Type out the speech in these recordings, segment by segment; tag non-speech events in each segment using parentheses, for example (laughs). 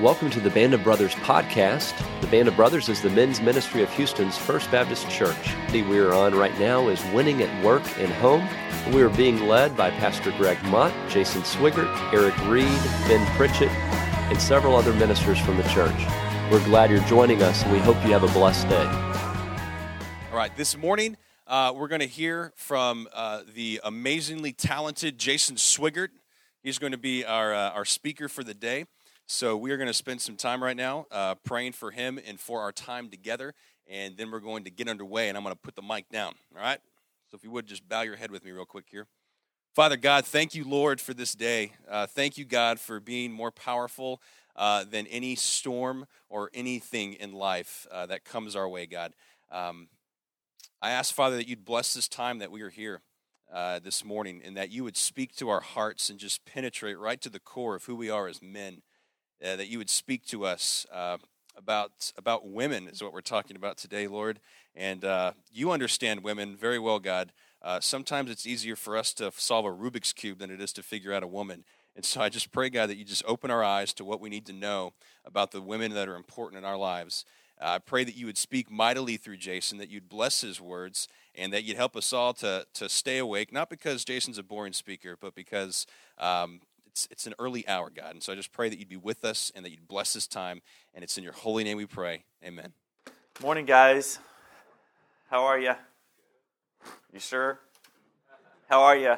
Welcome to the Band of Brothers podcast. The Band of Brothers is the men's ministry of Houston's First Baptist Church. The we are on right now is Winning at Work and Home. We are being led by Pastor Greg Mott, Jason Swigert, Eric Reed, Ben Pritchett, and several other ministers from the church. We're glad you're joining us, and we hope you have a blessed day. All right, this morning uh, we're going to hear from uh, the amazingly talented Jason Swigert. He's going to be our, uh, our speaker for the day. So we are going to spend some time right now uh, praying for him and for our time together, and then we're going to get underway, and I'm going to put the mic down. All right? So if you would just bow your head with me real quick here. Father God, thank you, Lord, for this day. Uh, thank you, God, for being more powerful uh, than any storm or anything in life uh, that comes our way, God. Um, I ask, Father, that you'd bless this time that we are here. Uh, this morning, and that you would speak to our hearts and just penetrate right to the core of who we are as men uh, that you would speak to us uh, about about women is what we're talking about today, Lord. And uh, you understand women very well, God. Uh, sometimes it's easier for us to solve a Rubik's cube than it is to figure out a woman. And so I just pray, God, that you just open our eyes to what we need to know about the women that are important in our lives. Uh, I pray that you would speak mightily through Jason, that you'd bless his words, and that you'd help us all to, to stay awake, not because Jason's a boring speaker, but because um, it's, it's an early hour, God. And so I just pray that you'd be with us and that you'd bless this time. And it's in your holy name we pray. Amen. Morning, guys. How are you? You sure? How are you?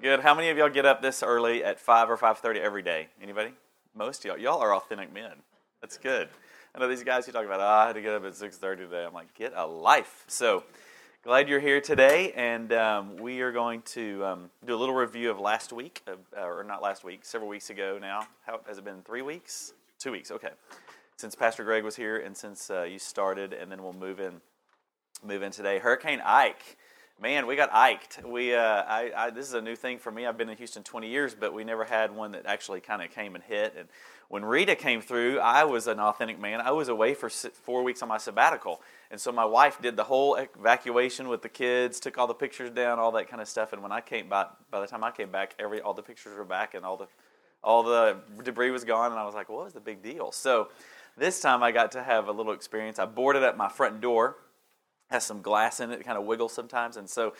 Good. How many of y'all get up this early at 5 or 5.30 every day? Anybody? Most of y'all. Y'all are authentic men. That's good. I know these guys who talk about, oh, I had to get up at 6.30 today. I'm like, get a life. So Glad you're here today, and um, we are going to um, do a little review of last week, uh, or not last week, several weeks ago now. How has it been? Three weeks? Two weeks? Okay. Since Pastor Greg was here, and since uh, you started, and then we'll move in, move in today. Hurricane Ike. Man, we got iked. We, uh, I, I, this is a new thing for me. I've been in Houston 20 years, but we never had one that actually kind of came and hit. And when Rita came through, I was an authentic man. I was away for four weeks on my sabbatical and so my wife did the whole evacuation with the kids, took all the pictures down, all that kind of stuff. And when I came back, by the time I came back, every all the pictures were back and all the all the debris was gone. And I was like, well, what was the big deal? So this time I got to have a little experience. I boarded up my front door, has some glass in it, kind of wiggles sometimes. And so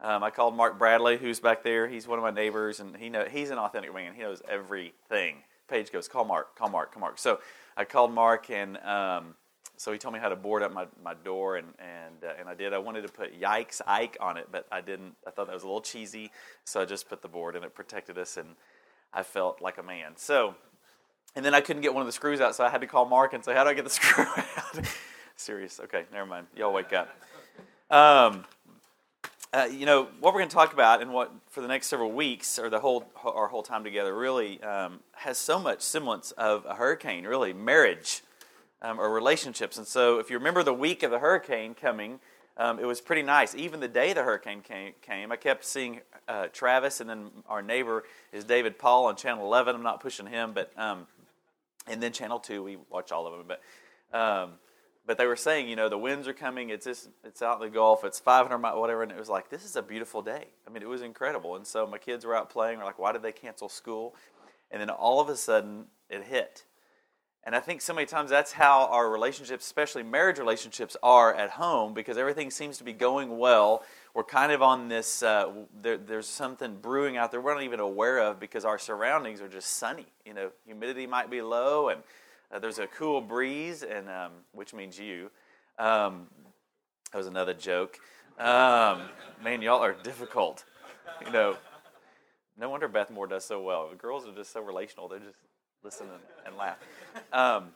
um, I called Mark Bradley, who's back there. He's one of my neighbors, and he know he's an authentic man. He knows everything. Paige goes, call Mark, call Mark, call Mark. So I called Mark and. Um, so he told me how to board up my, my door, and and uh, and I did. I wanted to put "Yikes Ike" on it, but I didn't. I thought that was a little cheesy, so I just put the board, and it protected us, and I felt like a man. So, and then I couldn't get one of the screws out, so I had to call Mark and say, "How do I get the (laughs) screw out?" Serious? Okay, never mind. Y'all wake up. Um, uh, you know what we're going to talk about, and what for the next several weeks or the whole our whole time together really um, has so much semblance of a hurricane. Really, marriage um, or relationships. And so, if you remember the week of the hurricane coming, um, it was pretty nice. Even the day the hurricane came, came I kept seeing uh, Travis, and then our neighbor is David Paul on Channel 11. I'm not pushing him, but um, and then Channel 2, we watch all of them. But um, but they were saying, you know, the winds are coming. It's just, it's out in the Gulf. It's 500 miles, whatever. And it was like, this is a beautiful day. I mean, it was incredible. And so my kids were out playing. We're like, why did they cancel school? And then all of a sudden, it hit. And I think so many times that's how our relationships, especially marriage relationships, are at home because everything seems to be going well. We're kind of on this, uh, there, there's something brewing out there we're not even aware of because our surroundings are just sunny. You know, humidity might be low and uh, there's a cool breeze, and um, which means you. Um, that was another joke. Um, man, y'all are difficult. You know, no wonder Beth Moore does so well. The girls are just so relational. They're just listen and, and laugh. Um,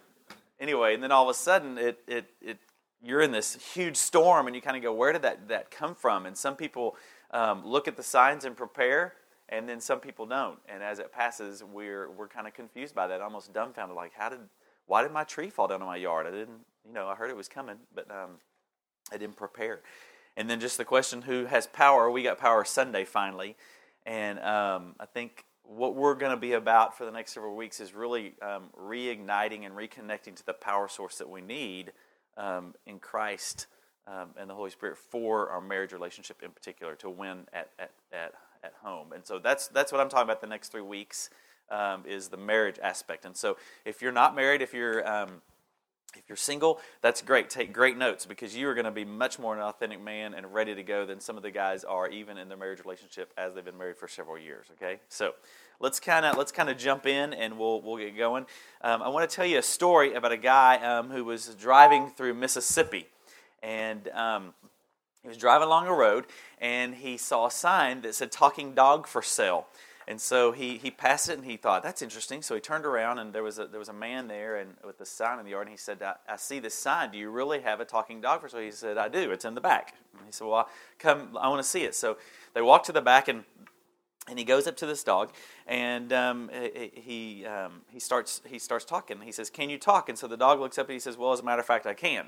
anyway, and then all of a sudden, it, it, it, you're in this huge storm, and you kind of go, where did that, that come from? And some people um, look at the signs and prepare, and then some people don't. And as it passes, we're, we're kind of confused by that, almost dumbfounded, like, how did, why did my tree fall down in my yard? I didn't, you know, I heard it was coming, but um, I didn't prepare. And then just the question, who has power? We got power Sunday finally, and um, I think what we're going to be about for the next several weeks is really um, reigniting and reconnecting to the power source that we need um, in Christ um, and the Holy Spirit for our marriage relationship in particular to win at, at, at, at home. And so that's, that's what I'm talking about the next three weeks. Um, is the marriage aspect. And so, if you're not married, if you're um, if you're single, that's great. Take great notes because you are going to be much more an authentic man and ready to go than some of the guys are, even in their marriage relationship as they've been married for several years. Okay, so let's kind of let's kind of jump in and we'll we'll get going. Um, I want to tell you a story about a guy um, who was driving through Mississippi, and um, he was driving along a road and he saw a sign that said "Talking Dog for Sale." And so he, he passed it and he thought, that's interesting. So he turned around and there was a, there was a man there and with the sign in the yard. And he said, I, I see this sign. Do you really have a talking dog for? He said, I do. It's in the back. And he said, well, come, I want to see it. So they walked to the back and and he goes up to this dog and um, he, um, he, starts, he starts talking. He says, Can you talk? And so the dog looks up and he says, Well, as a matter of fact, I can.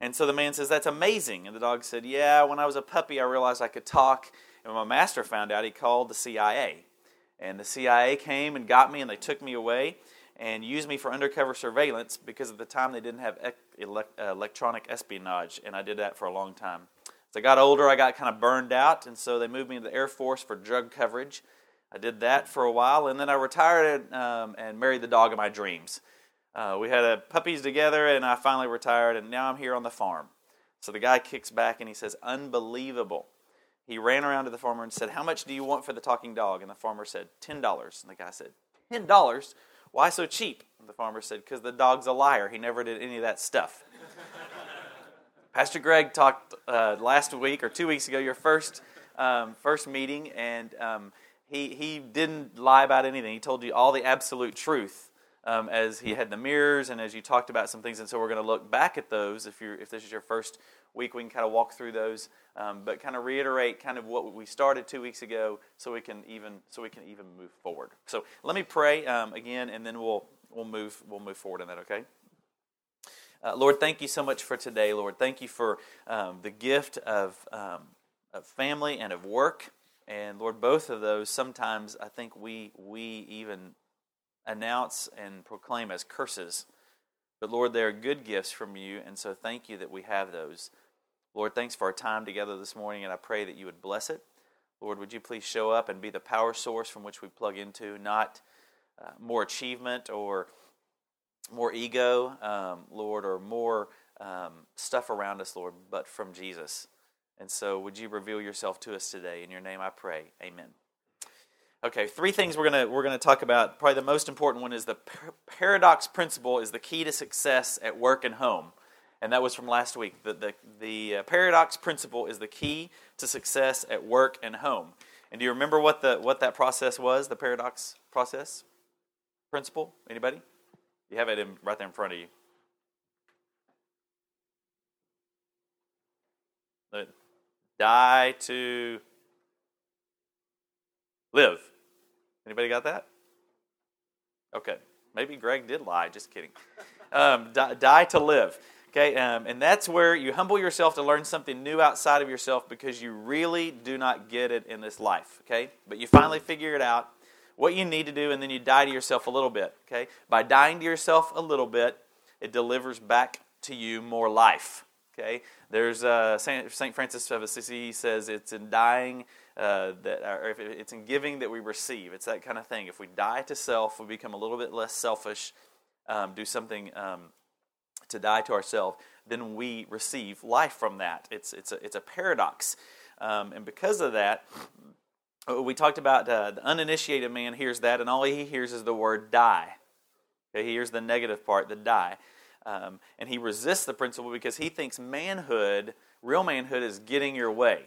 And so the man says, That's amazing. And the dog said, Yeah, when I was a puppy, I realized I could talk. And when my master found out, he called the CIA. And the CIA came and got me, and they took me away and used me for undercover surveillance because at the time they didn't have uh, electronic espionage, and I did that for a long time. As I got older, I got kind of burned out, and so they moved me to the Air Force for drug coverage. I did that for a while, and then I retired um, and married the dog of my dreams. Uh, we had a puppies together, and I finally retired, and now I'm here on the farm. So the guy kicks back and he says, Unbelievable he ran around to the farmer and said, How much do you want for the talking dog? And the farmer said, $10. And the guy said, $10? Why so cheap? And the farmer said, Because the dog's a liar. He never did any of that stuff. (laughs) Pastor Greg talked uh, last week or two weeks ago, your first, um, first meeting, and um, he, he didn't lie about anything. He told you all the absolute truth. Um, as he had the mirrors and as you talked about some things. And so we're going to look back at those. If, you're, if this is your first week, we can kind of walk through those um, but kind of reiterate kind of what we started two weeks ago, so we can even so we can even move forward. So let me pray um, again, and then we'll we'll move we'll move forward in that. Okay. Uh, Lord, thank you so much for today, Lord. Thank you for um, the gift of, um, of family and of work. And Lord, both of those sometimes I think we we even announce and proclaim as curses. But Lord, they are good gifts from you, and so thank you that we have those. Lord, thanks for our time together this morning, and I pray that you would bless it. Lord, would you please show up and be the power source from which we plug into, not uh, more achievement or more ego, um, Lord, or more um, stuff around us, Lord, but from Jesus. And so, would you reveal yourself to us today? In your name I pray. Amen. Okay, three things we're gonna we're gonna talk about. Probably the most important one is the par- paradox principle is the key to success at work and home and that was from last week. The, the, the uh, paradox principle is the key to success at work and home. And do you remember what, the, what that process was, the paradox process principle? Anybody? You have it in, right there in front of you. Die to live. Anybody got that? Okay. Maybe Greg did lie. Just kidding. Um, die, die to live. Okay, um, and that's where you humble yourself to learn something new outside of yourself because you really do not get it in this life. Okay, but you finally figure it out what you need to do, and then you die to yourself a little bit. Okay, by dying to yourself a little bit, it delivers back to you more life. Okay, there's uh, Saint Francis of Assisi says it's in dying uh, that, or it's in giving that we receive. It's that kind of thing. If we die to self, we become a little bit less selfish. Um, do something um, to die to ourselves, then we receive life from that. It's, it's, a, it's a paradox. Um, and because of that, uh, we talked about uh, the uninitiated man hears that, and all he hears is the word die. He hears the negative part, the die. Um, and he resists the principle because he thinks manhood, real manhood, is getting your way.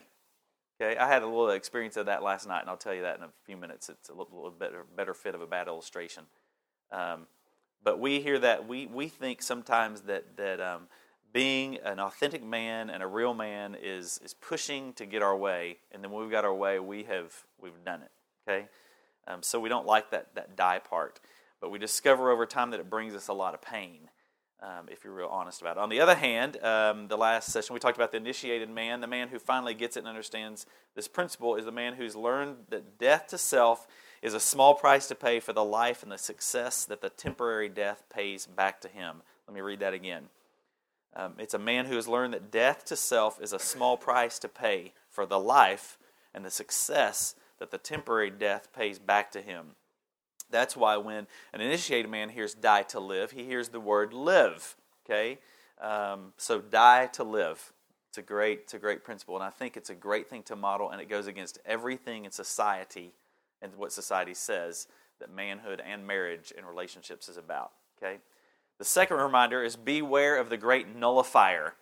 Okay, I had a little experience of that last night, and I'll tell you that in a few minutes. It's a little, little better, better fit of a bad illustration. Um, but we hear that we, we think sometimes that that um, being an authentic man and a real man is is pushing to get our way, and then when we've got our way, we have we've done it. Okay, um, so we don't like that that die part, but we discover over time that it brings us a lot of pain. Um, if you're real honest about it. On the other hand, um, the last session we talked about the initiated man, the man who finally gets it and understands this principle, is the man who's learned that death to self is a small price to pay for the life and the success that the temporary death pays back to him. Let me read that again. Um, it's a man who has learned that death to self is a small price to pay for the life and the success that the temporary death pays back to him. That's why when an initiated man hears die to live, he hears the word live. Okay? Um, so die to live. It's a great, it's a great principle, and I think it's a great thing to model, and it goes against everything in society and what society says that manhood and marriage and relationships is about. Okay? The second reminder is beware of the great nullifier.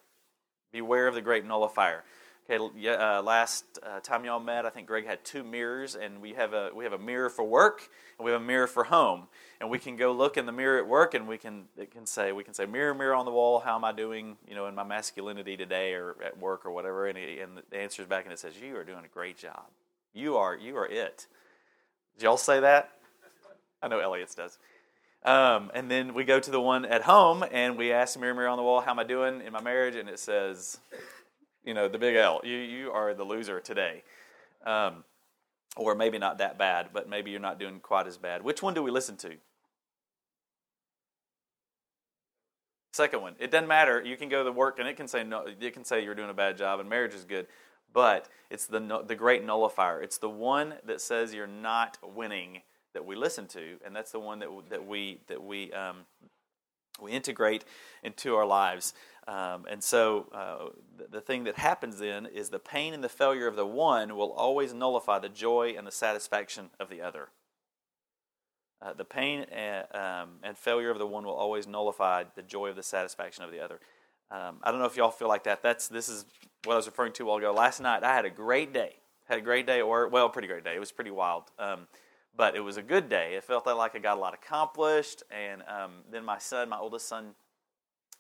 Beware of the great nullifier. Okay, uh, last uh, time y'all met, I think Greg had two mirrors, and we have a we have a mirror for work and we have a mirror for home, and we can go look in the mirror at work, and we can it can say we can say mirror mirror on the wall, how am I doing, you know, in my masculinity today or at work or whatever, and, he, and the answers back and it says you are doing a great job, you are you are it. Did y'all say that? I know Elliot's does. Um, and then we go to the one at home and we ask mirror, mirror on the wall, how am I doing in my marriage? And it says, you know, the big L, you, you are the loser today. Um, or maybe not that bad, but maybe you're not doing quite as bad. Which one do we listen to? Second one. It doesn't matter. You can go to work and it can say no. It can say you're doing a bad job and marriage is good, but it's the the great nullifier. It's the one that says you're not winning that we listen to, and that's the one that that we that we um, we integrate into our lives. Um, and so uh, the, the, thing that happens then is the pain and the failure of the one will always nullify the joy and the satisfaction of the other. Uh, the pain and, um, and, failure of the one will always nullify the joy of the satisfaction of the other. Um, I don't know if y'all feel like that. That's this is what I was referring to a while ago. Last night I had a great day. Had a great day, or well, pretty great day. It was pretty wild. Um, but it was a good day. It felt like I got a lot accomplished. And um, then my son, my oldest son,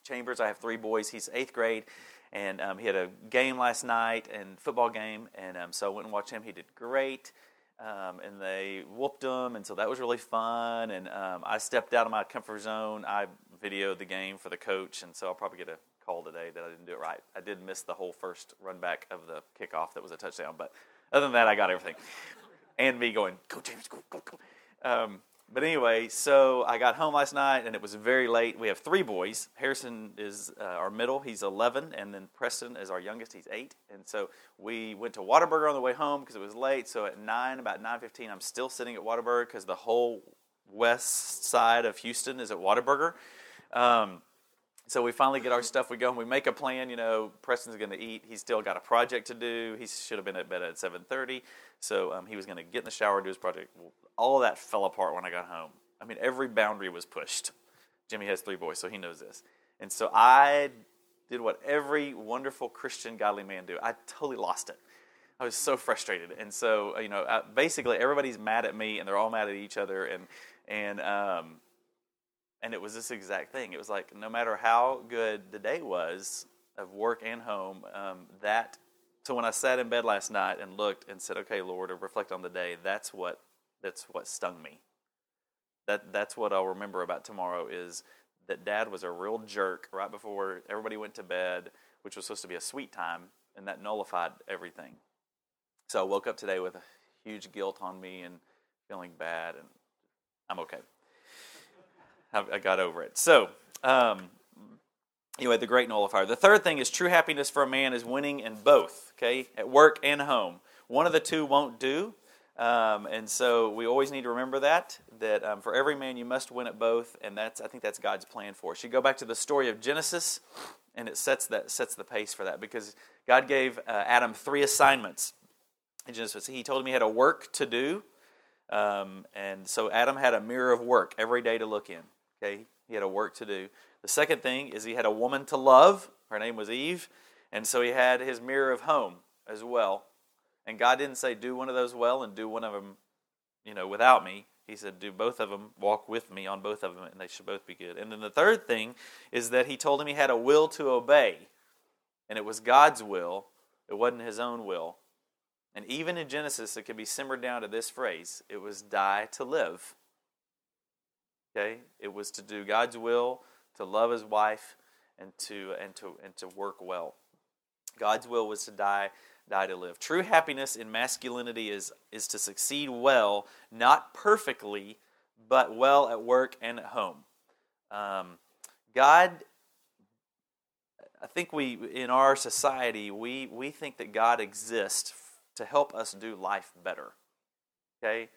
Chambers, I have three boys. He's eighth grade, and um, he had a game last night and football game, and um, so I went and watched him. He did great. Um, and they whooped him, and so that was really fun. And um, I stepped out of my comfort zone. I videoed the game for the coach, and so I'll probably get a call today that I didn't do it right. I did miss the whole first run back of the kickoff that was a touchdown, but other than that, I got everything and me going, go James, go, go, go. Um, but anyway, so I got home last night and it was very late. We have three boys. Harrison is uh, our middle, he's 11, and then Preston is our youngest, he's 8. And so we went to Whataburger on the way home because it was late. So at 9, about 9.15, I'm still sitting at Whataburger because the whole west side of Houston is at Whataburger. Um, so we finally get our stuff. We go and we make a plan. You know, Preston's going to eat. He's still got a project to do. He should have been at bed at 7:30. So um, he was going to get in the shower, do his project. All that fell apart when I got home. I mean, every boundary was pushed. Jimmy has three boys, so he knows this. And so I did what every wonderful Christian, godly man do. I totally lost it. I was so frustrated, and so you know, basically everybody's mad at me, and they're all mad at each other, and and um, and it was this exact thing. It was like no matter how good the day was of work and home, um, that. So when I sat in bed last night and looked and said, "Okay, Lord," to reflect on the day, that's what that's what stung me. That that's what I'll remember about tomorrow is that Dad was a real jerk right before everybody went to bed, which was supposed to be a sweet time, and that nullified everything. So I woke up today with a huge guilt on me and feeling bad, and I'm okay. I got over it. So, um, anyway, the great nullifier. The third thing is true happiness for a man is winning in both, okay, at work and home. One of the two won't do. Um, and so we always need to remember that that um, for every man you must win at both, and that's I think that's God's plan for us. You go back to the story of Genesis, and it sets that sets the pace for that because God gave uh, Adam three assignments in Genesis. He told him he had a work to do, um, and so Adam had a mirror of work every day to look in. Okay, he had a work to do. The second thing is he had a woman to love. Her name was Eve, and so he had his mirror of home as well. And God didn't say do one of those well and do one of them, you know, without me. He said do both of them, walk with me on both of them, and they should both be good. And then the third thing is that he told him he had a will to obey, and it was God's will. It wasn't his own will. And even in Genesis, it can be simmered down to this phrase: it was die to live. Okay? It was to do God's will, to love his wife, and to and to and to work well. God's will was to die die to live. True happiness in masculinity is is to succeed well, not perfectly, but well at work and at home. Um, God, I think we in our society we we think that God exists to help us do life better. Okay,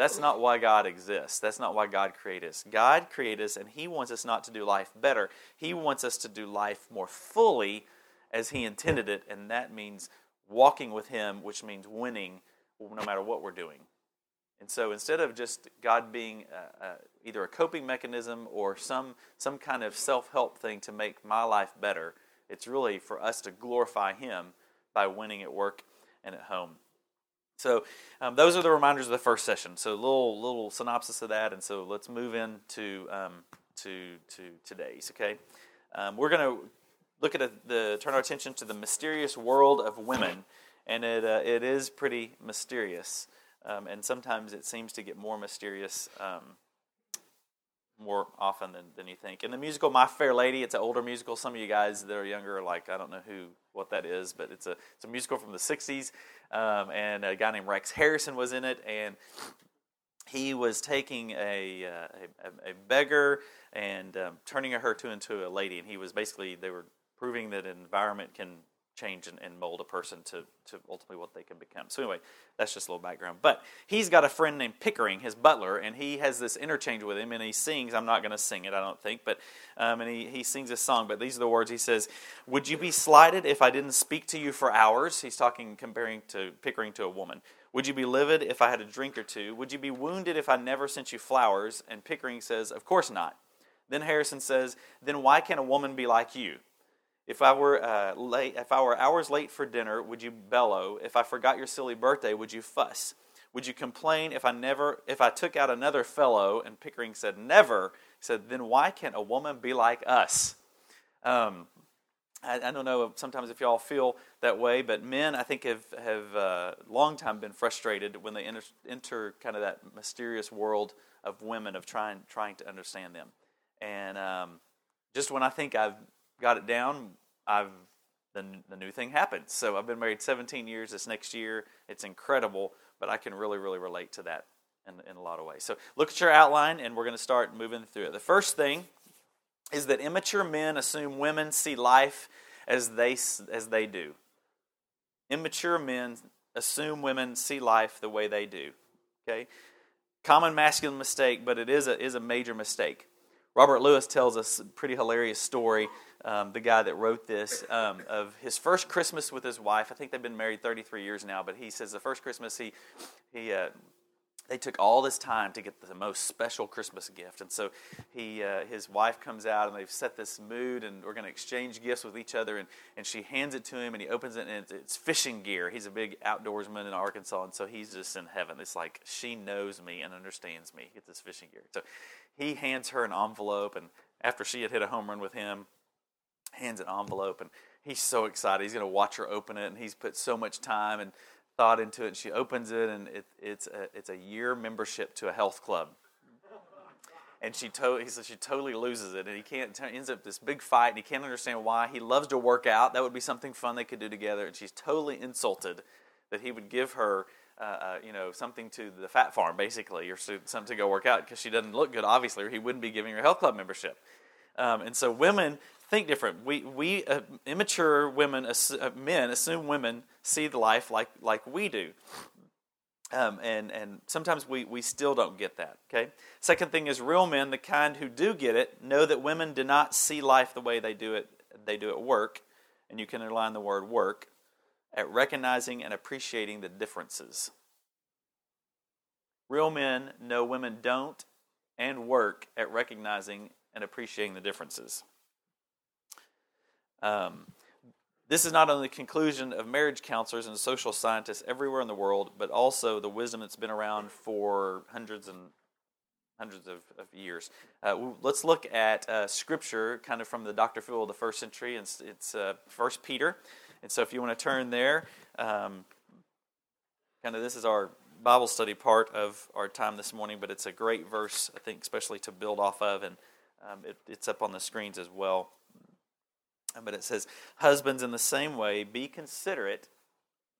That's not why God exists. That's not why God created us. God created us, and He wants us not to do life better. He wants us to do life more fully as He intended it, and that means walking with Him, which means winning no matter what we're doing. And so instead of just God being uh, uh, either a coping mechanism or some, some kind of self help thing to make my life better, it's really for us to glorify Him by winning at work and at home. So um, those are the reminders of the first session. So little little synopsis of that, and so let's move into um, to to today's. Okay, um, we're going to look at a, the turn our attention to the mysterious world of women, and it uh, it is pretty mysterious, um, and sometimes it seems to get more mysterious um, more often than, than you think. In the musical My Fair Lady, it's an older musical. Some of you guys that are younger are like, I don't know who what that is, but it's a it's a musical from the '60s, um, and a guy named Rex Harrison was in it, and he was taking a uh, a, a, beggar and um, turning her to into a lady, and he was basically they were proving that an environment can change and, and, mold a person to, to ultimately what they can become. So, anyway, that's just a little background. But he's got a friend named Pickering, his butler, and he has this interchange with him, and he sings. I'm not going to sing it, I don't think, but um, and he, he sings a song. But these are the words he says Would you be slighted if I didn't speak to you for hours? He's talking, comparing to Pickering to a woman. Would you be livid if I had a drink or two? Would you be wounded if I never sent you flowers? And Pickering says, Of course not. Then Harrison says, Then why can't a woman be like you? If I were uh, late, if I were hours late for dinner, would you bellow? If I forgot your silly birthday, would you fuss? Would you complain if I never, if I took out another fellow? And Pickering said, never. He said, then why can't a woman be like us? Um, I, I, don't know. Sometimes if y'all feel that way, but men, I think have have uh, long time been frustrated when they enter, enter kind of that mysterious world of women of trying trying to understand them. And um, just when I think I've got it down, I've the, the new thing happened. So I've been married 17 years this next year. It's incredible, but I can really, really relate to that in, in a lot of ways. So look at your outline, and we're going to start moving through it. The first thing is that immature men assume women see life as they, as they do. Immature men assume women see life the way they do. Okay? Common masculine mistake, but it is a, is a major mistake. Robert Lewis tells us a pretty hilarious story um, the guy that wrote this, um, of his first Christmas with his wife. I think they've been married 33 years now, but he says the first Christmas he, he uh, they took all this time to get the most special Christmas gift. And so he, uh, his wife comes out and they've set this mood and we're going to exchange gifts with each other. And, and she hands it to him and he opens it and it's, it's fishing gear. He's a big outdoorsman in Arkansas. And so he's just in heaven. It's like she knows me and understands me. Get this fishing gear. So he hands her an envelope. And after she had hit a home run with him, hands an envelope, and he's so excited. He's going to watch her open it, and he's put so much time and thought into it. And she opens it, and it, it's a, it's a year membership to a health club. And she to, he says she totally loses it, and he can't ends up this big fight, and he can't understand why. He loves to work out; that would be something fun they could do together. And she's totally insulted that he would give her uh, uh, you know, something to the fat farm, basically, or something to go work out because she doesn't look good, obviously, or he wouldn't be giving her health club membership. Um, and so women think different. We, we uh, immature women, uh, men assume women see the life like, like we do. Um, and, and sometimes we, we still don't get that. Okay. Second thing is real men, the kind who do get it, know that women do not see life the way they do it. They do at work, and you can underline the word work, at recognizing and appreciating the differences. Real men know women don't and work at recognizing and appreciating the differences. Um, this is not only the conclusion of marriage counselors and social scientists everywhere in the world, but also the wisdom that's been around for hundreds and hundreds of, of years. Uh, let's look at uh, scripture, kind of from the Dr. Phil of the first century. It's, it's uh, First Peter, and so if you want to turn there, um, kind of this is our Bible study part of our time this morning, but it's a great verse, I think, especially to build off of, and um, it, it's up on the screens as well. But it says, Husbands, in the same way, be considerate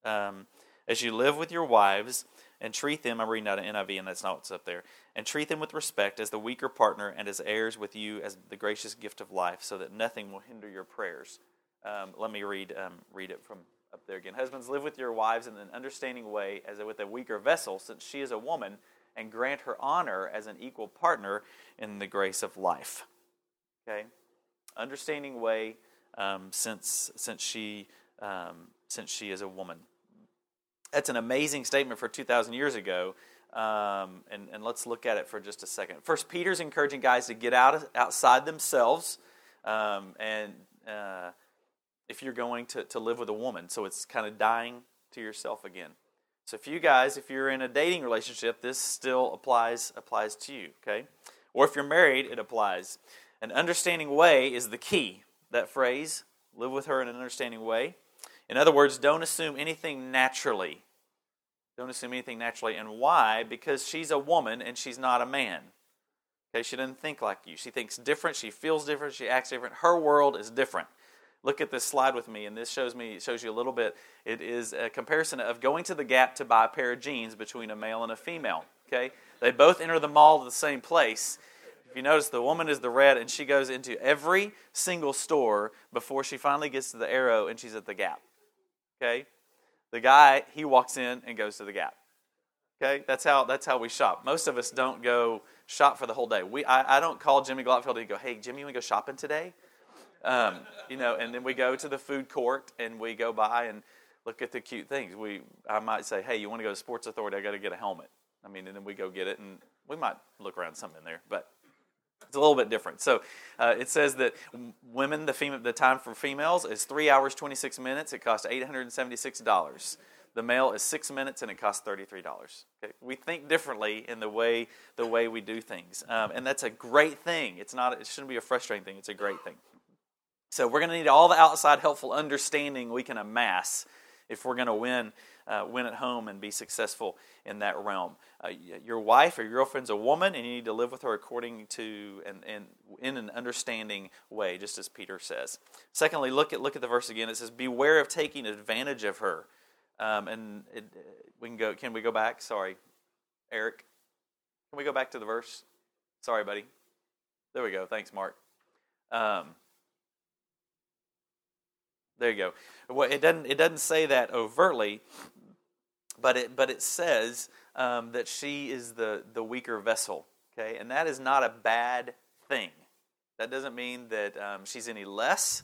um, as you live with your wives and treat them. I'm reading out of NIV, and that's not what's up there. And treat them with respect as the weaker partner and as heirs with you as the gracious gift of life, so that nothing will hinder your prayers. Um, let me read um, read it from up there again. Husbands, live with your wives in an understanding way, as with a weaker vessel, since she is a woman, and grant her honor as an equal partner in the grace of life. Okay? Understanding way um, since, since, she, um, since she is a woman. That's an amazing statement for 2,000 years ago. Um, and, and let's look at it for just a second. First, Peter's encouraging guys to get out outside themselves um, and uh, if you're going to, to live with a woman. So it's kind of dying to yourself again. So if you guys, if you're in a dating relationship, this still applies applies to you, okay? Or if you're married, it applies. An understanding way is the key. That phrase, live with her in an understanding way. In other words, don't assume anything naturally. Don't assume anything naturally. And why? Because she's a woman and she's not a man. Okay, she doesn't think like you. She thinks different, she feels different, she acts different. Her world is different. Look at this slide with me, and this shows me shows you a little bit. It is a comparison of going to the Gap to buy a pair of jeans between a male and a female. Okay, they both enter the mall at the same place. If you notice, the woman is the red, and she goes into every single store before she finally gets to the arrow, and she's at the Gap. Okay, the guy he walks in and goes to the Gap. Okay, that's how that's how we shop. Most of us don't go shop for the whole day. We I, I don't call Jimmy Glotfield and go, "Hey, Jimmy, you want to go shopping today?" Um, you know, and then we go to the food court and we go by and look at the cute things. We, I might say, hey, you want to go to Sports Authority? I got to get a helmet. I mean, and then we go get it, and we might look around something in there, but it's a little bit different. So uh, it says that women, the female, the time for females is three hours twenty six minutes. It costs eight hundred and seventy six dollars. The male is six minutes, and it costs thirty three dollars. Okay? We think differently in the way the way we do things, um, and that's a great thing. It's not. It shouldn't be a frustrating thing. It's a great thing. So we're going to need all the outside helpful understanding we can amass if we're going to win, uh, win at home and be successful in that realm. Uh, your wife or your girlfriend's a woman, and you need to live with her according to and, and in an understanding way, just as Peter says. Secondly, look at look at the verse again. It says, "Beware of taking advantage of her." Um, and it, we can go. Can we go back? Sorry, Eric. Can we go back to the verse? Sorry, buddy. There we go. Thanks, Mark. Um, there you go. Well, it doesn't it doesn't say that overtly, but it but it says um, that she is the the weaker vessel. Okay, and that is not a bad thing. That doesn't mean that um, she's any less.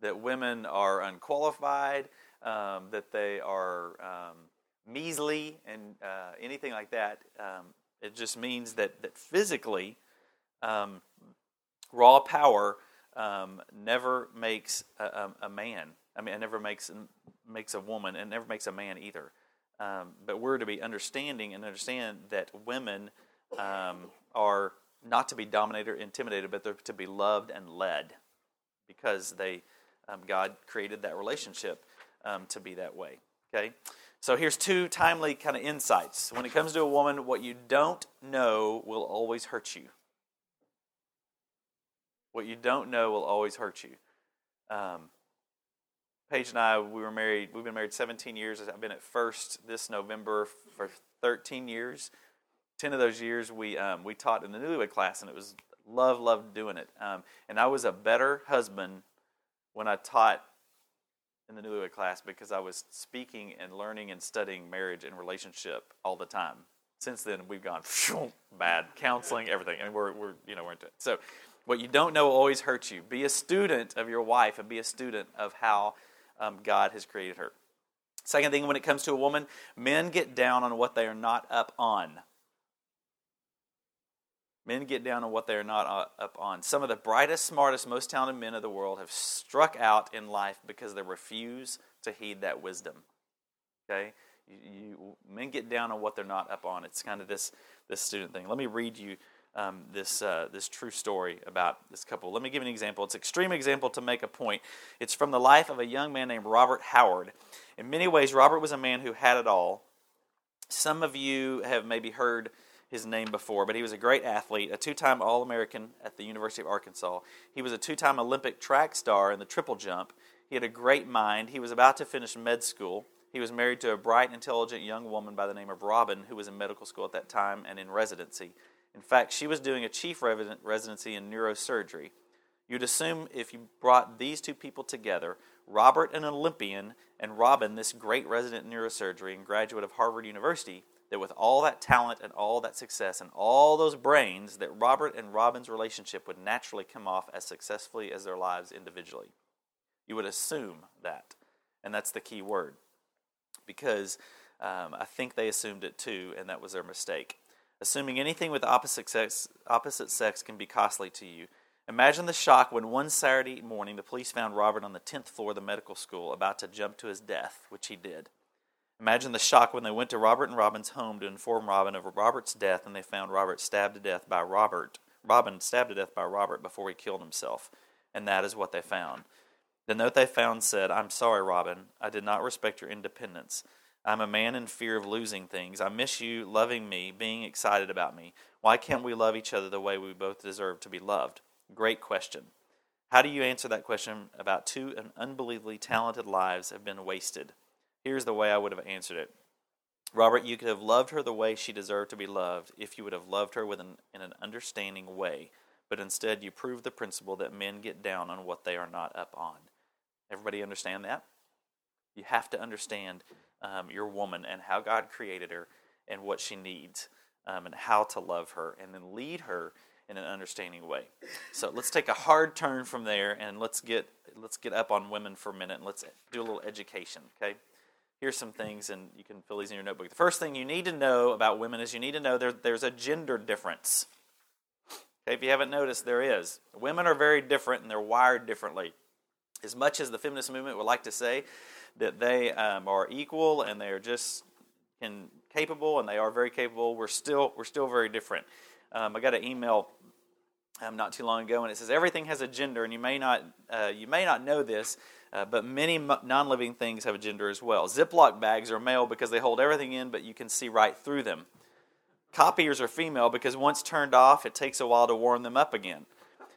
That women are unqualified. Um, that they are um, measly and uh, anything like that. Um, it just means that that physically, um, raw power um, never makes a, a, man. I mean, it never makes makes a woman, and never makes a man either. Um, but we're to be understanding and understand that women um, are not to be dominated or intimidated, but they're to be loved and led, because they um, God created that relationship um, to be that way. Okay. So here's two timely kind of insights. When it comes to a woman, what you don't know will always hurt you. What you don't know will always hurt you. Um, Paige and I, we were married. We've been married 17 years. I've been at First this November for 13 years. Ten of those years, we um, we taught in the newlywed class, and it was love, loved doing it. Um, and I was a better husband when I taught in the newlywed class because I was speaking and learning and studying marriage and relationship all the time. Since then, we've gone (laughs) bad counseling, everything, and we're, we're you know we're into it. So what you don't know will always hurt you. Be a student of your wife and be a student of how um, God has created her. Second thing, when it comes to a woman, men get down on what they are not up on. Men get down on what they are not uh, up on. Some of the brightest, smartest, most talented men of the world have struck out in life because they refuse to heed that wisdom. Okay? You, you, men get down on what they're not up on. It's kind of this, this student thing. Let me read you um, this, uh, this true story about this couple. Let me give you an example. It's an extreme example to make a point. It's from the life of a young man named Robert Howard. In many ways, Robert was a man who had it all. Some of you have maybe heard his name before, but he was a great athlete, a two time All American at the University of Arkansas. He was a two time Olympic track star in the triple jump. He had a great mind. He was about to finish med school. He was married to a bright, intelligent young woman by the name of Robin, who was in medical school at that time and in residency. In fact, she was doing a chief residency in neurosurgery. You'd assume if you brought these two people together, Robert, an Olympian, and Robin, this great resident in neurosurgery and graduate of Harvard University, that with all that talent and all that success and all those brains, that Robert and Robin's relationship would naturally come off as successfully as their lives individually. You would assume that. And that's the key word. Because um, I think they assumed it too, and that was their mistake. Assuming anything with opposite sex, opposite sex can be costly to you. Imagine the shock when one Saturday morning the police found Robert on the 10th floor of the medical school about to jump to his death, which he did. Imagine the shock when they went to Robert and Robin's home to inform Robin of Robert's death and they found Robert stabbed to death by Robert. Robin stabbed to death by Robert before he killed himself. And that is what they found. The note they found said, I'm sorry, Robin. I did not respect your independence. I'm a man in fear of losing things. I miss you loving me, being excited about me. Why can't we love each other the way we both deserve to be loved? Great question. How do you answer that question about two unbelievably talented lives have been wasted? Here's the way I would have answered it. Robert, you could have loved her the way she deserved to be loved if you would have loved her with an, in an understanding way, but instead you proved the principle that men get down on what they are not up on. Everybody understand that? You have to understand um, your woman and how God created her and what she needs um, and how to love her and then lead her in an understanding way. So let's take a hard turn from there and let's get let's get up on women for a minute and let's do a little education, okay? here's some things, and you can fill these in your notebook. The first thing you need to know about women is you need to know there, there's a gender difference. Okay, if you haven't noticed, there is. Women are very different and they're wired differently. As much as the feminist movement would like to say that they um, are equal and they are just can, capable and they are very capable, we're still we're still very different. Um, I got an email um, not too long ago, and it says everything has a gender, and you may not uh, you may not know this, uh, but many non living things have a gender as well. Ziploc bags are male because they hold everything in, but you can see right through them. Copiers are female because once turned off, it takes a while to warm them up again.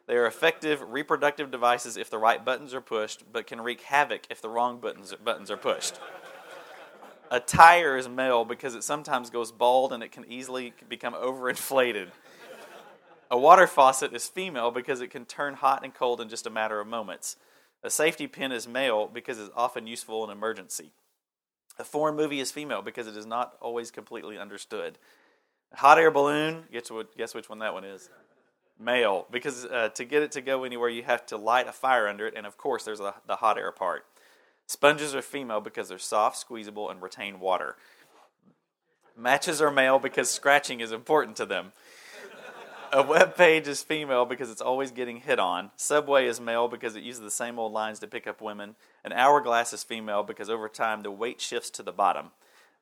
They are effective reproductive devices if the right buttons are pushed, but can wreak havoc if the wrong buttons, buttons are pushed. A tire is male because it sometimes goes bald and it can easily become overinflated. A water faucet is female because it can turn hot and cold in just a matter of moments. A safety pin is male because it's often useful in emergency. A foreign movie is female because it is not always completely understood. A hot air balloon, guess, what, guess which one that one is? Male, because uh, to get it to go anywhere, you have to light a fire under it, and of course, there's a, the hot air part. Sponges are female because they're soft, squeezable, and retain water. Matches are male because scratching is important to them. A web page is female because it's always getting hit on. Subway is male because it uses the same old lines to pick up women. An hourglass is female because over time the weight shifts to the bottom.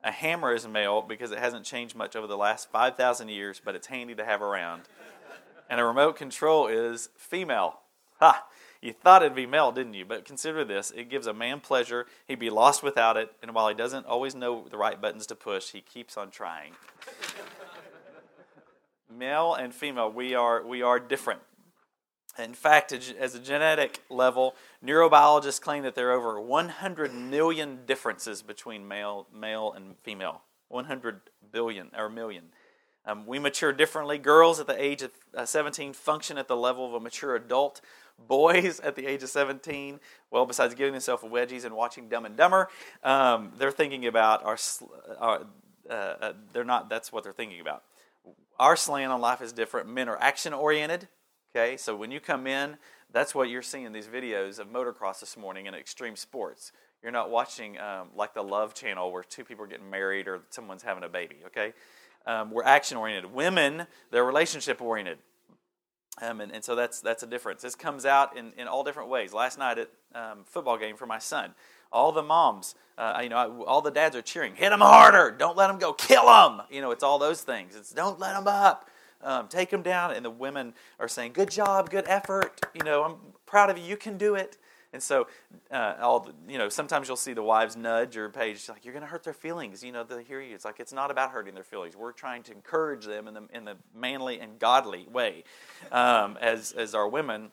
A hammer is male because it hasn't changed much over the last 5,000 years, but it's handy to have around. And a remote control is female. Ha! You thought it'd be male, didn't you? But consider this it gives a man pleasure. He'd be lost without it, and while he doesn't always know the right buttons to push, he keeps on trying (laughs) male and female, we are, we are different. In fact, as a genetic level, neurobiologists claim that there are over 100 million differences between male, male and female. 100 billion or million. Um, we mature differently. Girls at the age of uh, 17 function at the level of a mature adult. Boys at the age of 17, well, besides giving themselves wedgies and watching Dumb and Dumber, um, they're thinking about our, our uh, uh, they're not. That's what they're thinking about our slant on life is different. Men are action oriented. Okay, so when you come in, that's what you're seeing these videos of motocross this morning and extreme sports. You're not watching um, like the Love Channel where two people are getting married or someone's having a baby. Okay, um, we're action oriented. Women, they're relationship oriented. Um, and, and, so that's that's a difference. This comes out in, in all different ways. Last night at um, football game for my son, all the moms, uh, you know, all the dads are cheering, hit them harder, don't let them go, kill them. You know, it's all those things. It's don't let them up, um, take them down. And the women are saying, good job, good effort. You know, I'm proud of you. You can do it. And so, uh, all the, you know, sometimes you'll see the wives nudge or Paige like, "You're going to hurt their feelings." You know, they hear you. It's like it's not about hurting their feelings. We're trying to encourage them in the in the manly and godly way, um, as as our women,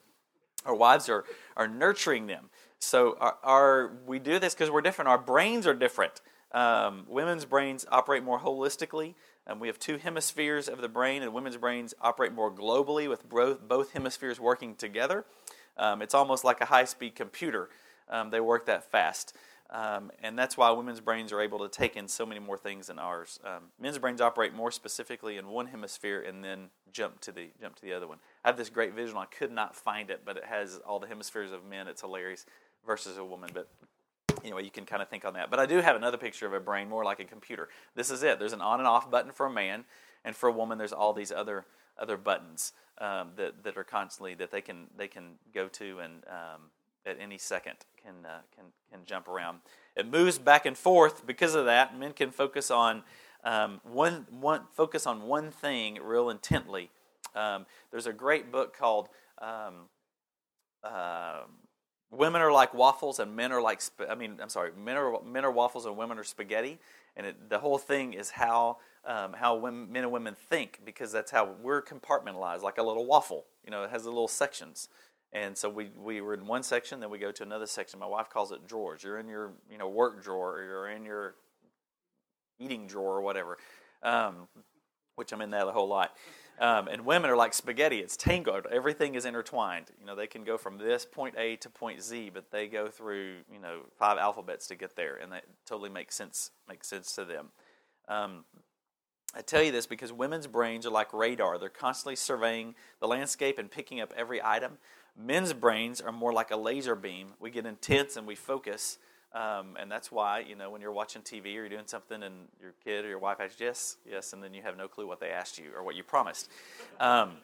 our wives are are nurturing them. So our, our we do this because we're different. Our brains are different. Um, women's brains operate more holistically. Um, we have two hemispheres of the brain, and women's brains operate more globally with both, both hemispheres working together. Um, it's almost like a high speed computer, um, they work that fast. Um, and that's why women's brains are able to take in so many more things than ours. Um, men's brains operate more specifically in one hemisphere and then jump to the jump to the other one. I have this great visual. I could not find it, but it has all the hemispheres of men. It's hilarious versus a woman. But anyway, you can kind of think on that. But I do have another picture of a brain more like a computer. This is it. There's an on and off button for a man, and for a woman, there's all these other other buttons um, that that are constantly that they can they can go to and um, at any second can uh, can can jump around. It moves back and forth because of that. Men can focus on um, one one focus on one thing real intently. Um, there's a great book called. Uh, women are like waffles and men are like sp- I mean I'm sorry men are men are waffles and women are spaghetti and it, the whole thing is how um, how women, men and women think because that's how we're compartmentalized like a little waffle you know it has the little sections and so we, we were in one section then we go to another section my wife calls it drawers you're in your you know work drawer or you're in your eating drawer or whatever um, which I'm in that a whole lot um, and women are like spaghetti; it's tangled. Everything is intertwined. You know, they can go from this point A to point Z, but they go through you know five alphabets to get there, and that totally makes sense. Makes sense to them. Um, I tell you this because women's brains are like radar; they're constantly surveying the landscape and picking up every item. Men's brains are more like a laser beam. We get intense and we focus. Um, and that's why, you know, when you're watching TV or you're doing something and your kid or your wife asks yes, yes, and then you have no clue what they asked you or what you promised. Um,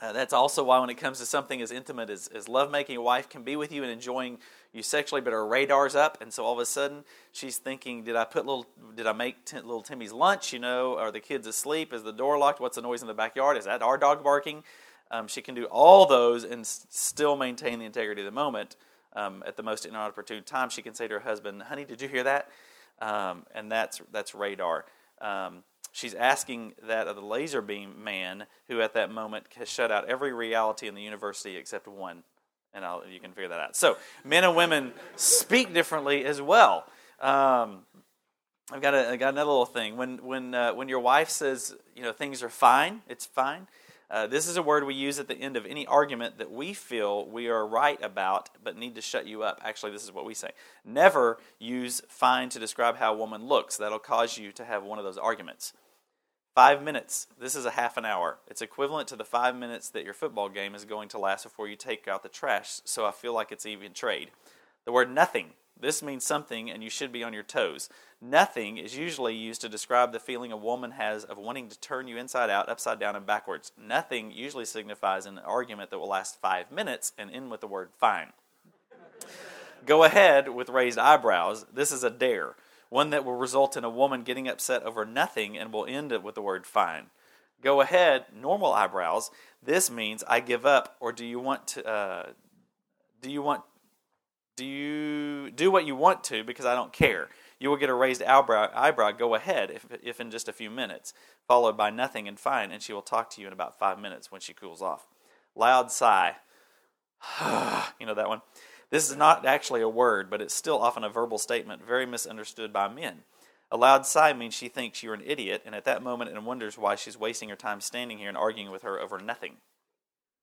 uh, that's also why, when it comes to something as intimate as, as lovemaking, a wife can be with you and enjoying you sexually, but her radar's up, and so all of a sudden she's thinking, "Did I put little? Did I make t- little Timmy's lunch? You know, are the kids asleep? Is the door locked? What's the noise in the backyard? Is that our dog barking?" Um, she can do all those and s- still maintain the integrity of the moment um, at the most inopportune time, she can say to her husband, "Honey, did you hear that?" Um, and that's that's radar. Um, she's asking that of the laser beam man, who at that moment has shut out every reality in the university except one. And I'll, you can figure that out. So men and women speak differently as well. Um, I've got, a, I got another little thing. When when uh, when your wife says, you know, things are fine, it's fine. Uh, this is a word we use at the end of any argument that we feel we are right about but need to shut you up. Actually, this is what we say. Never use fine to describe how a woman looks. That'll cause you to have one of those arguments. Five minutes. This is a half an hour. It's equivalent to the five minutes that your football game is going to last before you take out the trash, so I feel like it's even trade. The word nothing. This means something, and you should be on your toes. Nothing is usually used to describe the feeling a woman has of wanting to turn you inside out, upside down, and backwards. Nothing usually signifies an argument that will last five minutes and end with the word fine. Go ahead with raised eyebrows. This is a dare, one that will result in a woman getting upset over nothing and will end it with the word fine. Go ahead, normal eyebrows. This means I give up, or do you want to? Uh, do you want? Do you do what you want to because I don't care? You will get a raised eyebrow. eyebrow. Go ahead, if, if in just a few minutes, followed by nothing and fine, and she will talk to you in about five minutes when she cools off. Loud sigh. (sighs) you know that one? This is not actually a word, but it's still often a verbal statement, very misunderstood by men. A loud sigh means she thinks you're an idiot, and at that moment and wonders why she's wasting her time standing here and arguing with her over nothing.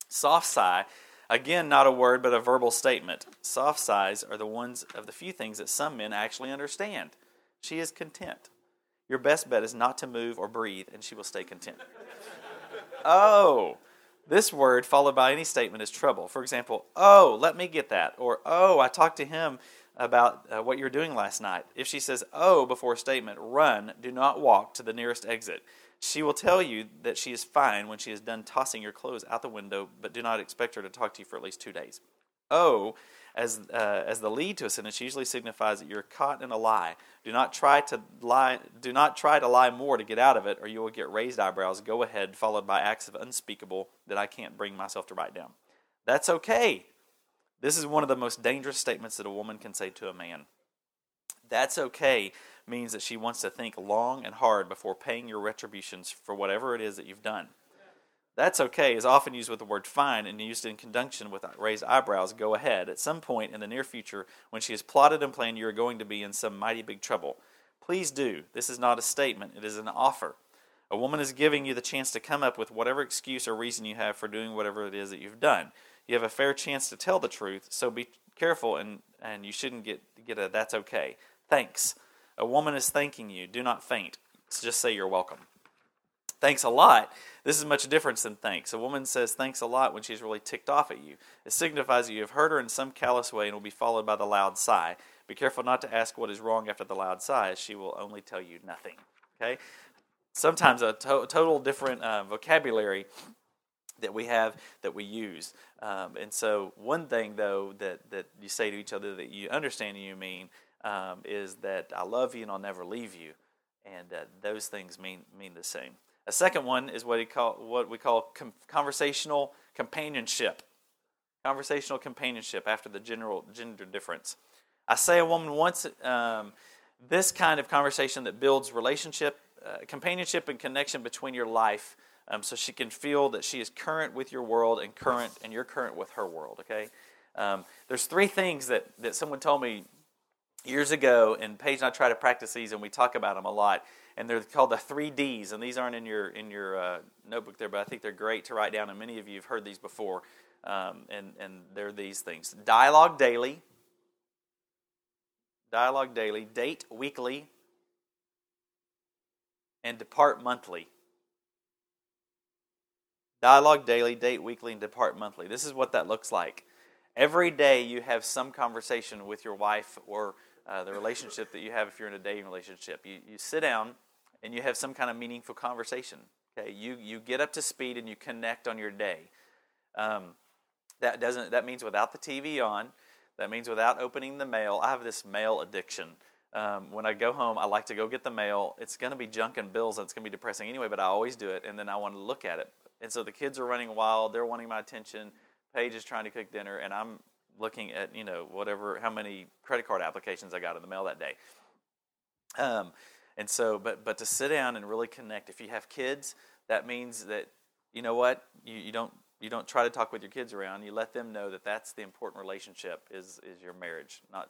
Soft sigh Again, not a word, but a verbal statement. Soft sighs are the ones of the few things that some men actually understand. She is content. Your best bet is not to move or breathe, and she will stay content. (laughs) oh, this word followed by any statement is trouble. For example, oh, let me get that. Or, oh, I talked to him about uh, what you were doing last night. If she says, oh, before a statement, run, do not walk to the nearest exit. She will tell you that she is fine when she is done tossing your clothes out the window, but do not expect her to talk to you for at least two days. Oh, as, uh, as the lead to a sentence usually signifies that you're caught in a lie. Do not try to lie. Do not try to lie more to get out of it, or you will get raised eyebrows. Go ahead, followed by acts of unspeakable that I can't bring myself to write down. That's okay. This is one of the most dangerous statements that a woman can say to a man. That's okay means that she wants to think long and hard before paying your retributions for whatever it is that you've done. That's okay is often used with the word fine and used in conjunction with raised eyebrows. Go ahead. At some point in the near future, when she has plotted and planned, you are going to be in some mighty big trouble. Please do. This is not a statement, it is an offer. A woman is giving you the chance to come up with whatever excuse or reason you have for doing whatever it is that you've done. You have a fair chance to tell the truth, so be careful and, and you shouldn't get, get a that's okay. Thanks. A woman is thanking you. Do not faint. So just say you're welcome. Thanks a lot. This is much different than thanks. A woman says thanks a lot when she's really ticked off at you. It signifies that you have hurt her in some callous way and will be followed by the loud sigh. Be careful not to ask what is wrong after the loud sigh, she will only tell you nothing. Okay? Sometimes a to- total different uh, vocabulary that we have that we use. Um, and so, one thing though that, that you say to each other that you understand and you mean um, is that I love you and I'll never leave you, and uh, those things mean mean the same. A second one is what, he call, what we call com- conversational companionship. Conversational companionship after the general gender difference. I say a woman wants um, this kind of conversation that builds relationship, uh, companionship, and connection between your life, um, so she can feel that she is current with your world and current, and you're current with her world. Okay. Um, there's three things that that someone told me years ago, and Paige and I try to practice these, and we talk about them a lot. And they're called the three Ds, and these aren't in your in your uh, notebook there, but I think they're great to write down. And many of you have heard these before, um, and and they're these things: dialogue daily, dialogue daily, date weekly, and depart monthly. Dialogue daily, date weekly, and depart monthly. This is what that looks like. Every day you have some conversation with your wife or uh, the relationship that you have if you're in a dating relationship. You, you sit down and you have some kind of meaningful conversation. Okay, you, you get up to speed and you connect on your day. Um, that doesn't that means without the TV on. That means without opening the mail. I have this mail addiction. Um, when I go home, I like to go get the mail. It's going to be junk and bills, and it's going to be depressing anyway. But I always do it, and then I want to look at it. And so the kids are running wild. They're wanting my attention. Paige is trying to cook dinner, and I'm looking at you know whatever how many credit card applications I got in the mail that day. Um, and so, but but to sit down and really connect. If you have kids, that means that you know what you, you don't you don't try to talk with your kids around. You let them know that that's the important relationship is is your marriage. Not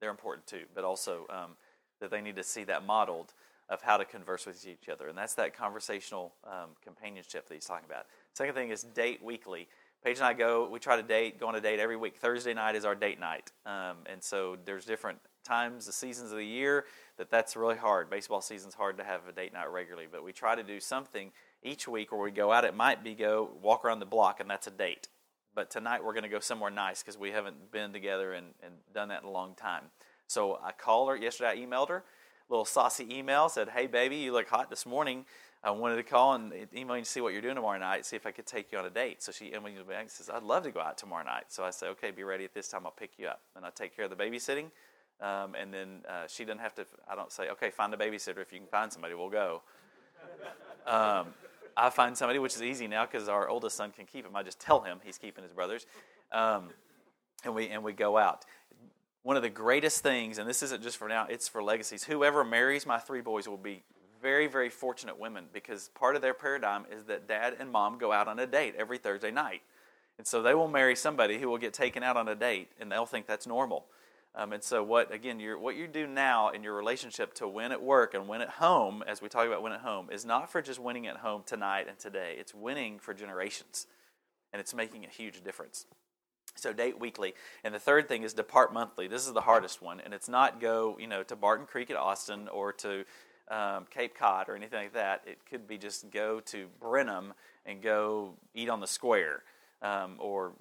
they're important too, but also um, that they need to see that modeled of how to converse with each other, and that's that conversational um, companionship that he's talking about. Second thing is date weekly. Paige and I go. We try to date, go on a date every week. Thursday night is our date night, um, and so there's different times, the seasons of the year that that's really hard. Baseball season's hard to have a date night regularly, but we try to do something each week where we go out. It might be go walk around the block, and that's a date. But tonight we're going to go somewhere nice because we haven't been together and, and done that in a long time. So I called her yesterday. I emailed her, little saucy email, said, "Hey baby, you look hot this morning. I wanted to call and email you to see what you're doing tomorrow night, see if I could take you on a date." So she emailed me back and says, "I'd love to go out tomorrow night." So I said, "Okay, be ready at this time. I'll pick you up, and I'll take care of the babysitting." Um, and then uh, she doesn't have to. I don't say, "Okay, find a babysitter. If you can find somebody, we'll go." (laughs) Um, I find somebody, which is easy now because our oldest son can keep him. I just tell him he's keeping his brothers, um, and we and we go out. One of the greatest things, and this isn't just for now; it's for legacies. Whoever marries my three boys will be very, very fortunate women because part of their paradigm is that dad and mom go out on a date every Thursday night, and so they will marry somebody who will get taken out on a date, and they'll think that's normal. Um, and so, what again? what you do now in your relationship to win at work and win at home, as we talk about win at home, is not for just winning at home tonight and today. It's winning for generations, and it's making a huge difference. So date weekly, and the third thing is depart monthly. This is the hardest one, and it's not go you know to Barton Creek at Austin or to um, Cape Cod or anything like that. It could be just go to Brenham and go eat on the square, um, or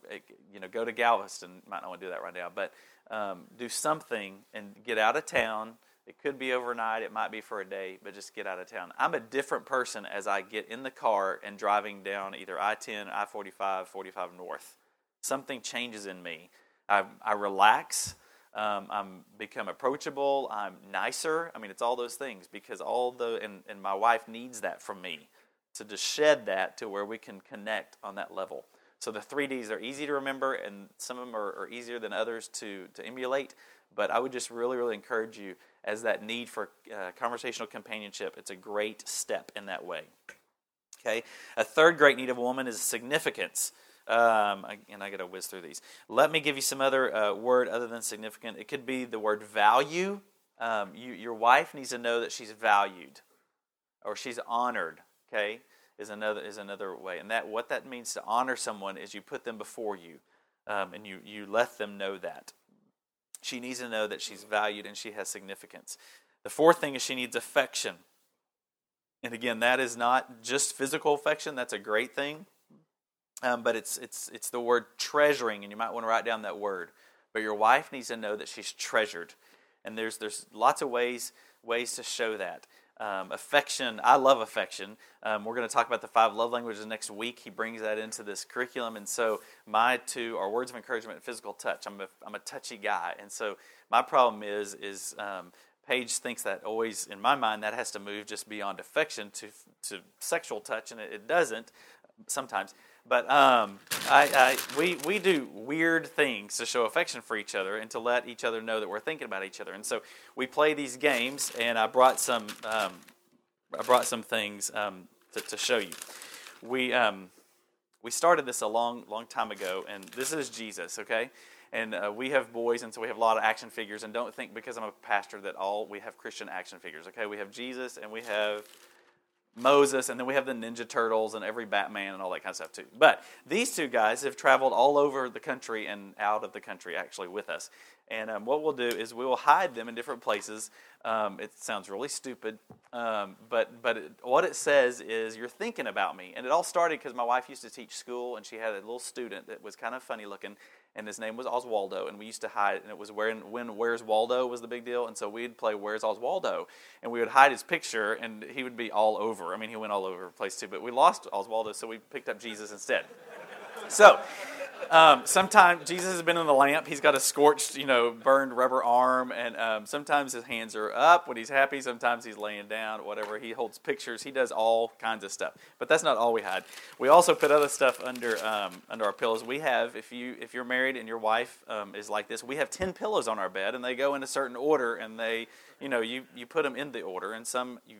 you know go to Galveston. Might not want to do that right now, but um, do something and get out of town. It could be overnight, it might be for a day, but just get out of town. I'm a different person as I get in the car and driving down either I 10, I 45, 45 north. Something changes in me. I, I relax. Um, I'm become approachable. I'm nicer. I mean, it's all those things because all the and, and my wife needs that from me to just shed that to where we can connect on that level. So the three Ds are easy to remember, and some of them are, are easier than others to, to emulate. But I would just really, really encourage you as that need for uh, conversational companionship. It's a great step in that way. Okay. A third great need of a woman is significance. Um, and I got to whiz through these. Let me give you some other uh, word other than significant. It could be the word value. Um, you, your wife needs to know that she's valued. or she's honored. Okay, is another is another way, and that what that means to honor someone is you put them before you, um, and you you let them know that. She needs to know that she's valued and she has significance. The fourth thing is she needs affection. And again, that is not just physical affection, that's a great thing. Um, but it's, it's, it's the word treasuring, and you might want to write down that word. But your wife needs to know that she's treasured. And there's, there's lots of ways, ways to show that. Um, affection, I love affection. Um, we're going to talk about the five love languages next week. He brings that into this curriculum. And so, my two are words of encouragement and physical touch. I'm a, I'm a touchy guy. And so, my problem is, is um, Paige thinks that always, in my mind, that has to move just beyond affection to, to sexual touch, and it, it doesn't sometimes. But um, I, I, we, we do weird things to show affection for each other and to let each other know that we're thinking about each other. And so we play these games, and I brought some, um, I brought some things um, to, to, show you. We, um, we started this a long, long time ago, and this is Jesus, okay? And uh, we have boys, and so we have a lot of action figures. And don't think because I'm a pastor that all we have Christian action figures, okay? We have Jesus, and we have Moses, and then we have the Ninja Turtles and every Batman and all that kind of stuff too. But these two guys have traveled all over the country and out of the country actually with us. And um, what we'll do is we will hide them in different places. Um, it sounds really stupid, um, but but it, what it says is you're thinking about me. And it all started because my wife used to teach school, and she had a little student that was kind of funny looking, and his name was Oswaldo, and we used to hide, and it was when, when Where's Waldo was the big deal, and so we'd play Where's Oswaldo, and we would hide his picture, and he would be all over. I mean, he went all over the place too, but we lost Oswaldo, so we picked up Jesus instead. So, um, sometimes Jesus has been in the lamp. He's got a scorched, you know, burned rubber arm, and um, sometimes his hands are up when he's happy. Sometimes he's laying down, whatever. He holds pictures. He does all kinds of stuff. But that's not all we had. We also put other stuff under um, under our pillows. We have, if you if you're married and your wife um, is like this, we have ten pillows on our bed, and they go in a certain order, and they, you know, you you put them in the order, and some you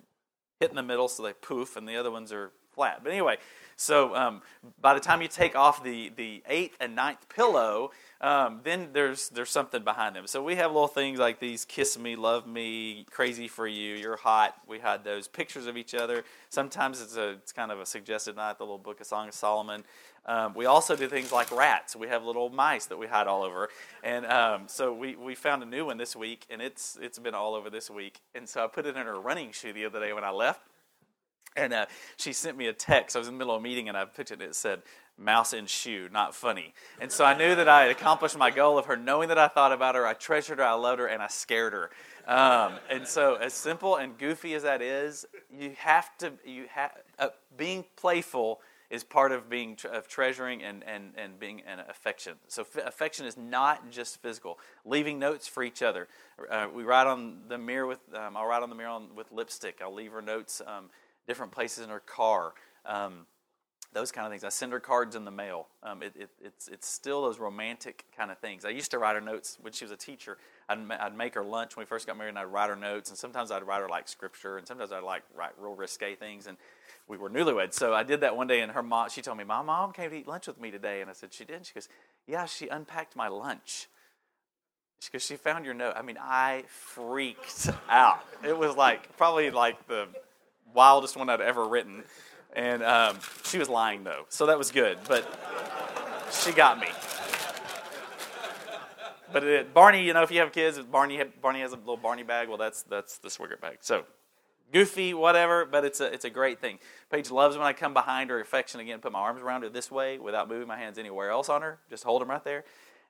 hit in the middle, so they poof, and the other ones are flat. But anyway, so um, by the time you take off the, the eighth and ninth pillow, um, then there's there's something behind them. So we have little things like these: "Kiss me, love me, crazy for you, you're hot." We had those pictures of each other. Sometimes it's a it's kind of a suggested night. The little Book of Song of Solomon. Um, we also do things like rats. We have little mice that we hide all over, and um, so we, we found a new one this week, and it's it's been all over this week. And so I put it in her running shoe the other day when I left and uh, she sent me a text. I was in the middle of a meeting and I pictured it. And it said, mouse in shoe, not funny. And so I knew that I had accomplished my goal of her knowing that I thought about her, I treasured her, I loved her, and I scared her. Um, and so, as simple and goofy as that is, you have to, you have, uh, being playful is part of being of treasuring and, and, and being an affection. So f- affection is not just physical. Leaving notes for each other. Uh, we write on the mirror with. Um, I'll write on the mirror on, with lipstick. I'll leave her notes. Um, different places in her car. Um, those kind of things. I send her cards in the mail. Um, it, it, it's, it's still those romantic kind of things. I used to write her notes when she was a teacher. I'd, I'd make her lunch when we first got married, and I'd write her notes. And sometimes I'd write her like scripture, and sometimes I'd like write real risque things. And we were newlyweds, so I did that one day. And her mom, she told me, "My mom came to eat lunch with me today," and I said, "She did." She goes, "Yeah, she unpacked my lunch." She goes, she found your note. I mean, I freaked out. It was like probably like the wildest one I'd ever written. And um, she was lying, though. So that was good. But she got me. But it, Barney, you know, if you have kids, Barney, Barney has a little Barney bag. Well, that's, that's the Swigert bag. So goofy, whatever, but it's a, it's a great thing. Paige loves when I come behind her, affection again, put my arms around her this way without moving my hands anywhere else on her. Just hold them right there.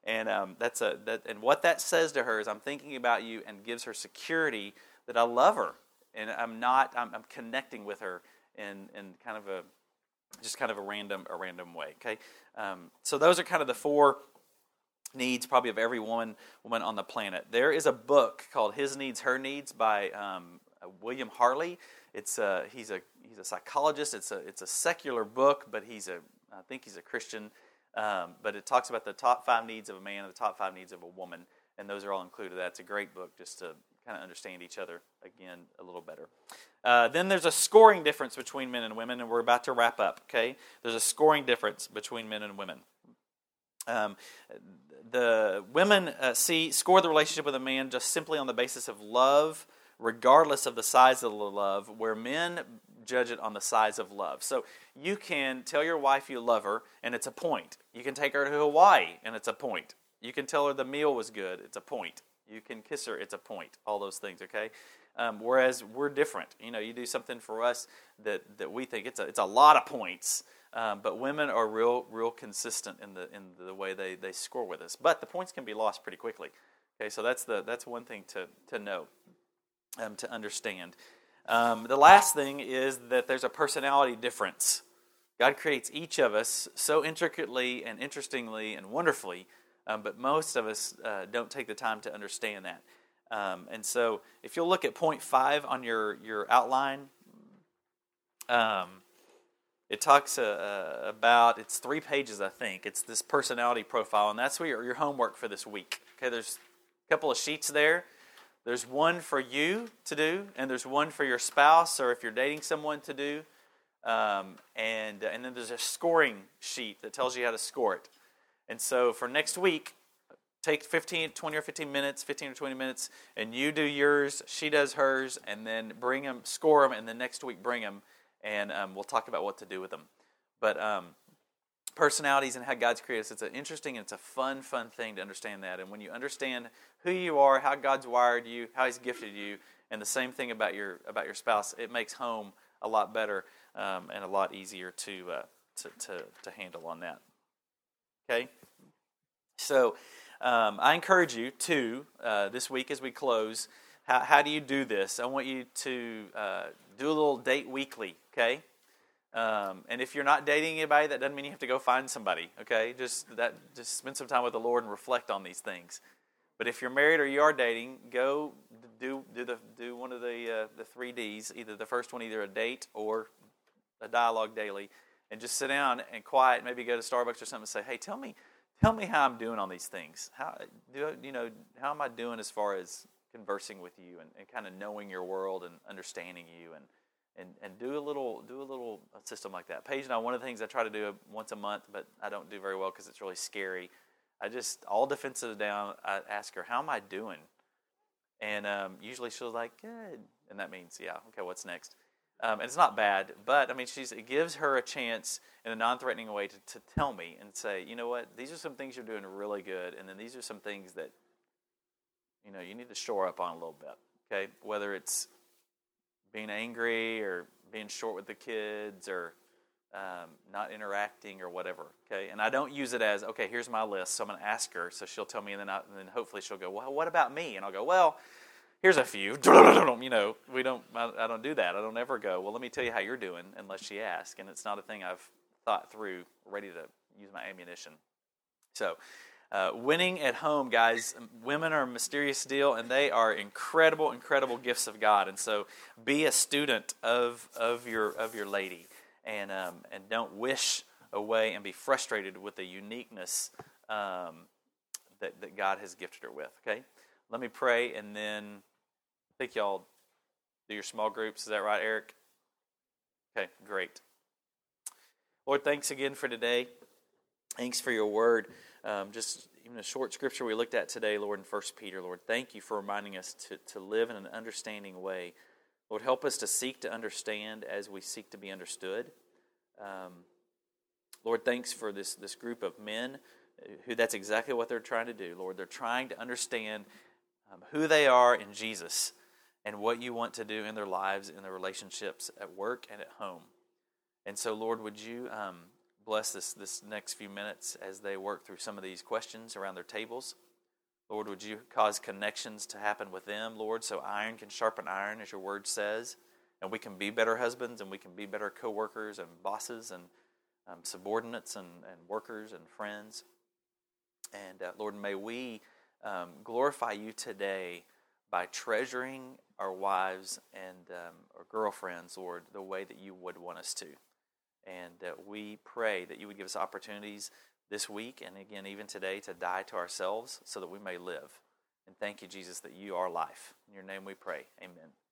And um, that's a that, and what that says to her is, I'm thinking about you, and gives her security that I love her and I'm not I'm, I'm connecting with her in in kind of a just kind of a random a random way. Okay, um, so those are kind of the four needs probably of every woman woman on the planet. There is a book called His Needs Her Needs by um, William Harley. It's a, he's a he's a psychologist. It's a it's a secular book, but he's a I think he's a Christian. Um, but it talks about the top five needs of a man and the top five needs of a woman, and those are all included. That's a great book just to kind of understand each other again a little better. Uh, then there's a scoring difference between men and women, and we're about to wrap up. Okay, there's a scoring difference between men and women. Um, the women uh, see score the relationship with a man just simply on the basis of love regardless of the size of the love, where men judge it on the size of love. So you can tell your wife you love her, and it's a point. You can take her to Hawaii, and it's a point. You can tell her the meal was good, it's a point. You can kiss her, it's a point. All those things, okay? Um, whereas we're different. You know, you do something for us that, that we think it's a, it's a lot of points. Um, but women are real, real consistent in the in the way they, they score with us. But the points can be lost pretty quickly. Okay, so that's the that's one thing to to know, um, to understand. Um, the last thing is that there's a personality difference. God creates each of us so intricately and interestingly and wonderfully, um, but most of us uh, don't take the time to understand that. Um, and so, if you'll look at point five on your your outline. Um, it talks uh, uh, about it's three pages i think it's this personality profile and that's where your, your homework for this week okay there's a couple of sheets there there's one for you to do and there's one for your spouse or if you're dating someone to do um, and, and then there's a scoring sheet that tells you how to score it and so for next week take 15 20 or 15 minutes 15 or 20 minutes and you do yours she does hers and then bring them score them and then next week bring them and um, we'll talk about what to do with them. But um, personalities and how God's created us, it's an interesting and it's a fun, fun thing to understand that. And when you understand who you are, how God's wired you, how He's gifted you, and the same thing about your about your spouse, it makes home a lot better um, and a lot easier to, uh, to, to to handle on that. Okay, so um, I encourage you to uh, this week as we close. How, how do you do this? I want you to uh, do a little date weekly, okay? Um, and if you're not dating anybody, that doesn't mean you have to go find somebody, okay? Just that, just spend some time with the Lord and reflect on these things. But if you're married or you are dating, go do do the do one of the uh, the three D's. Either the first one, either a date or a dialogue daily, and just sit down and quiet. Maybe go to Starbucks or something and say, "Hey, tell me, tell me how I'm doing on these things. How do you know how am I doing as far as conversing with you and, and kind of knowing your world and understanding you and and, and do a little do a little system like that. Paige and I, one of the things I try to do once a month, but I don't do very well because it's really scary. I just all defenses down. I ask her, "How am I doing?" And um, usually she'll like, "Good," and that means, "Yeah, okay, what's next?" Um, and it's not bad, but I mean, she's it gives her a chance in a non-threatening way to, to tell me and say, "You know what? These are some things you're doing really good, and then these are some things that you know, you need to shore up on a little bit. Okay, whether it's being angry or being short with the kids or um, not interacting or whatever. Okay, and I don't use it as okay. Here's my list, so I'm to ask her, so she'll tell me, and then I, and then hopefully she'll go, well, what about me? And I'll go, well. Here's a few. (laughs) You know, we don't. I, don't do that. I don't ever go. Well, let me tell you how you're doing, unless she asks, and it's not a thing I've thought through, ready to use my ammunition. So, uh, winning at home, guys, women are a mysterious deal, and they are incredible, incredible gifts of God. And so, be a student of of your of your lady, and um, and don't wish away and be frustrated with the uniqueness um, that that God has gifted her with. Okay, let me pray, and then I think y'all do your small groups. Is that right, Eric? Okay, great. Lord, thanks again for today. Thanks for your word um, just even a short scripture we looked at today, Lord, in 1 Peter, Lord, thank you for reminding us to, to live in an understanding way. Lord, help us to seek to understand as we seek to be understood. Um, Lord, thanks for this, this group of men who that's exactly what they're trying to do, Lord. They're trying to understand um, who they are in Jesus and what you want to do in their lives, in their relationships at work and at home. And so, Lord, would you um, bless this, this next few minutes as they work through some of these questions around their tables. Lord, would you cause connections to happen with them, Lord, so iron can sharpen iron, as your word says, and we can be better husbands and we can be better co workers and bosses and um, subordinates and, and workers and friends. And uh, Lord, may we um, glorify you today by treasuring our wives and um, our girlfriends, Lord, the way that you would want us to. And uh, we pray that you would give us opportunities this week and again, even today, to die to ourselves so that we may live. And thank you, Jesus, that you are life. In your name we pray. Amen.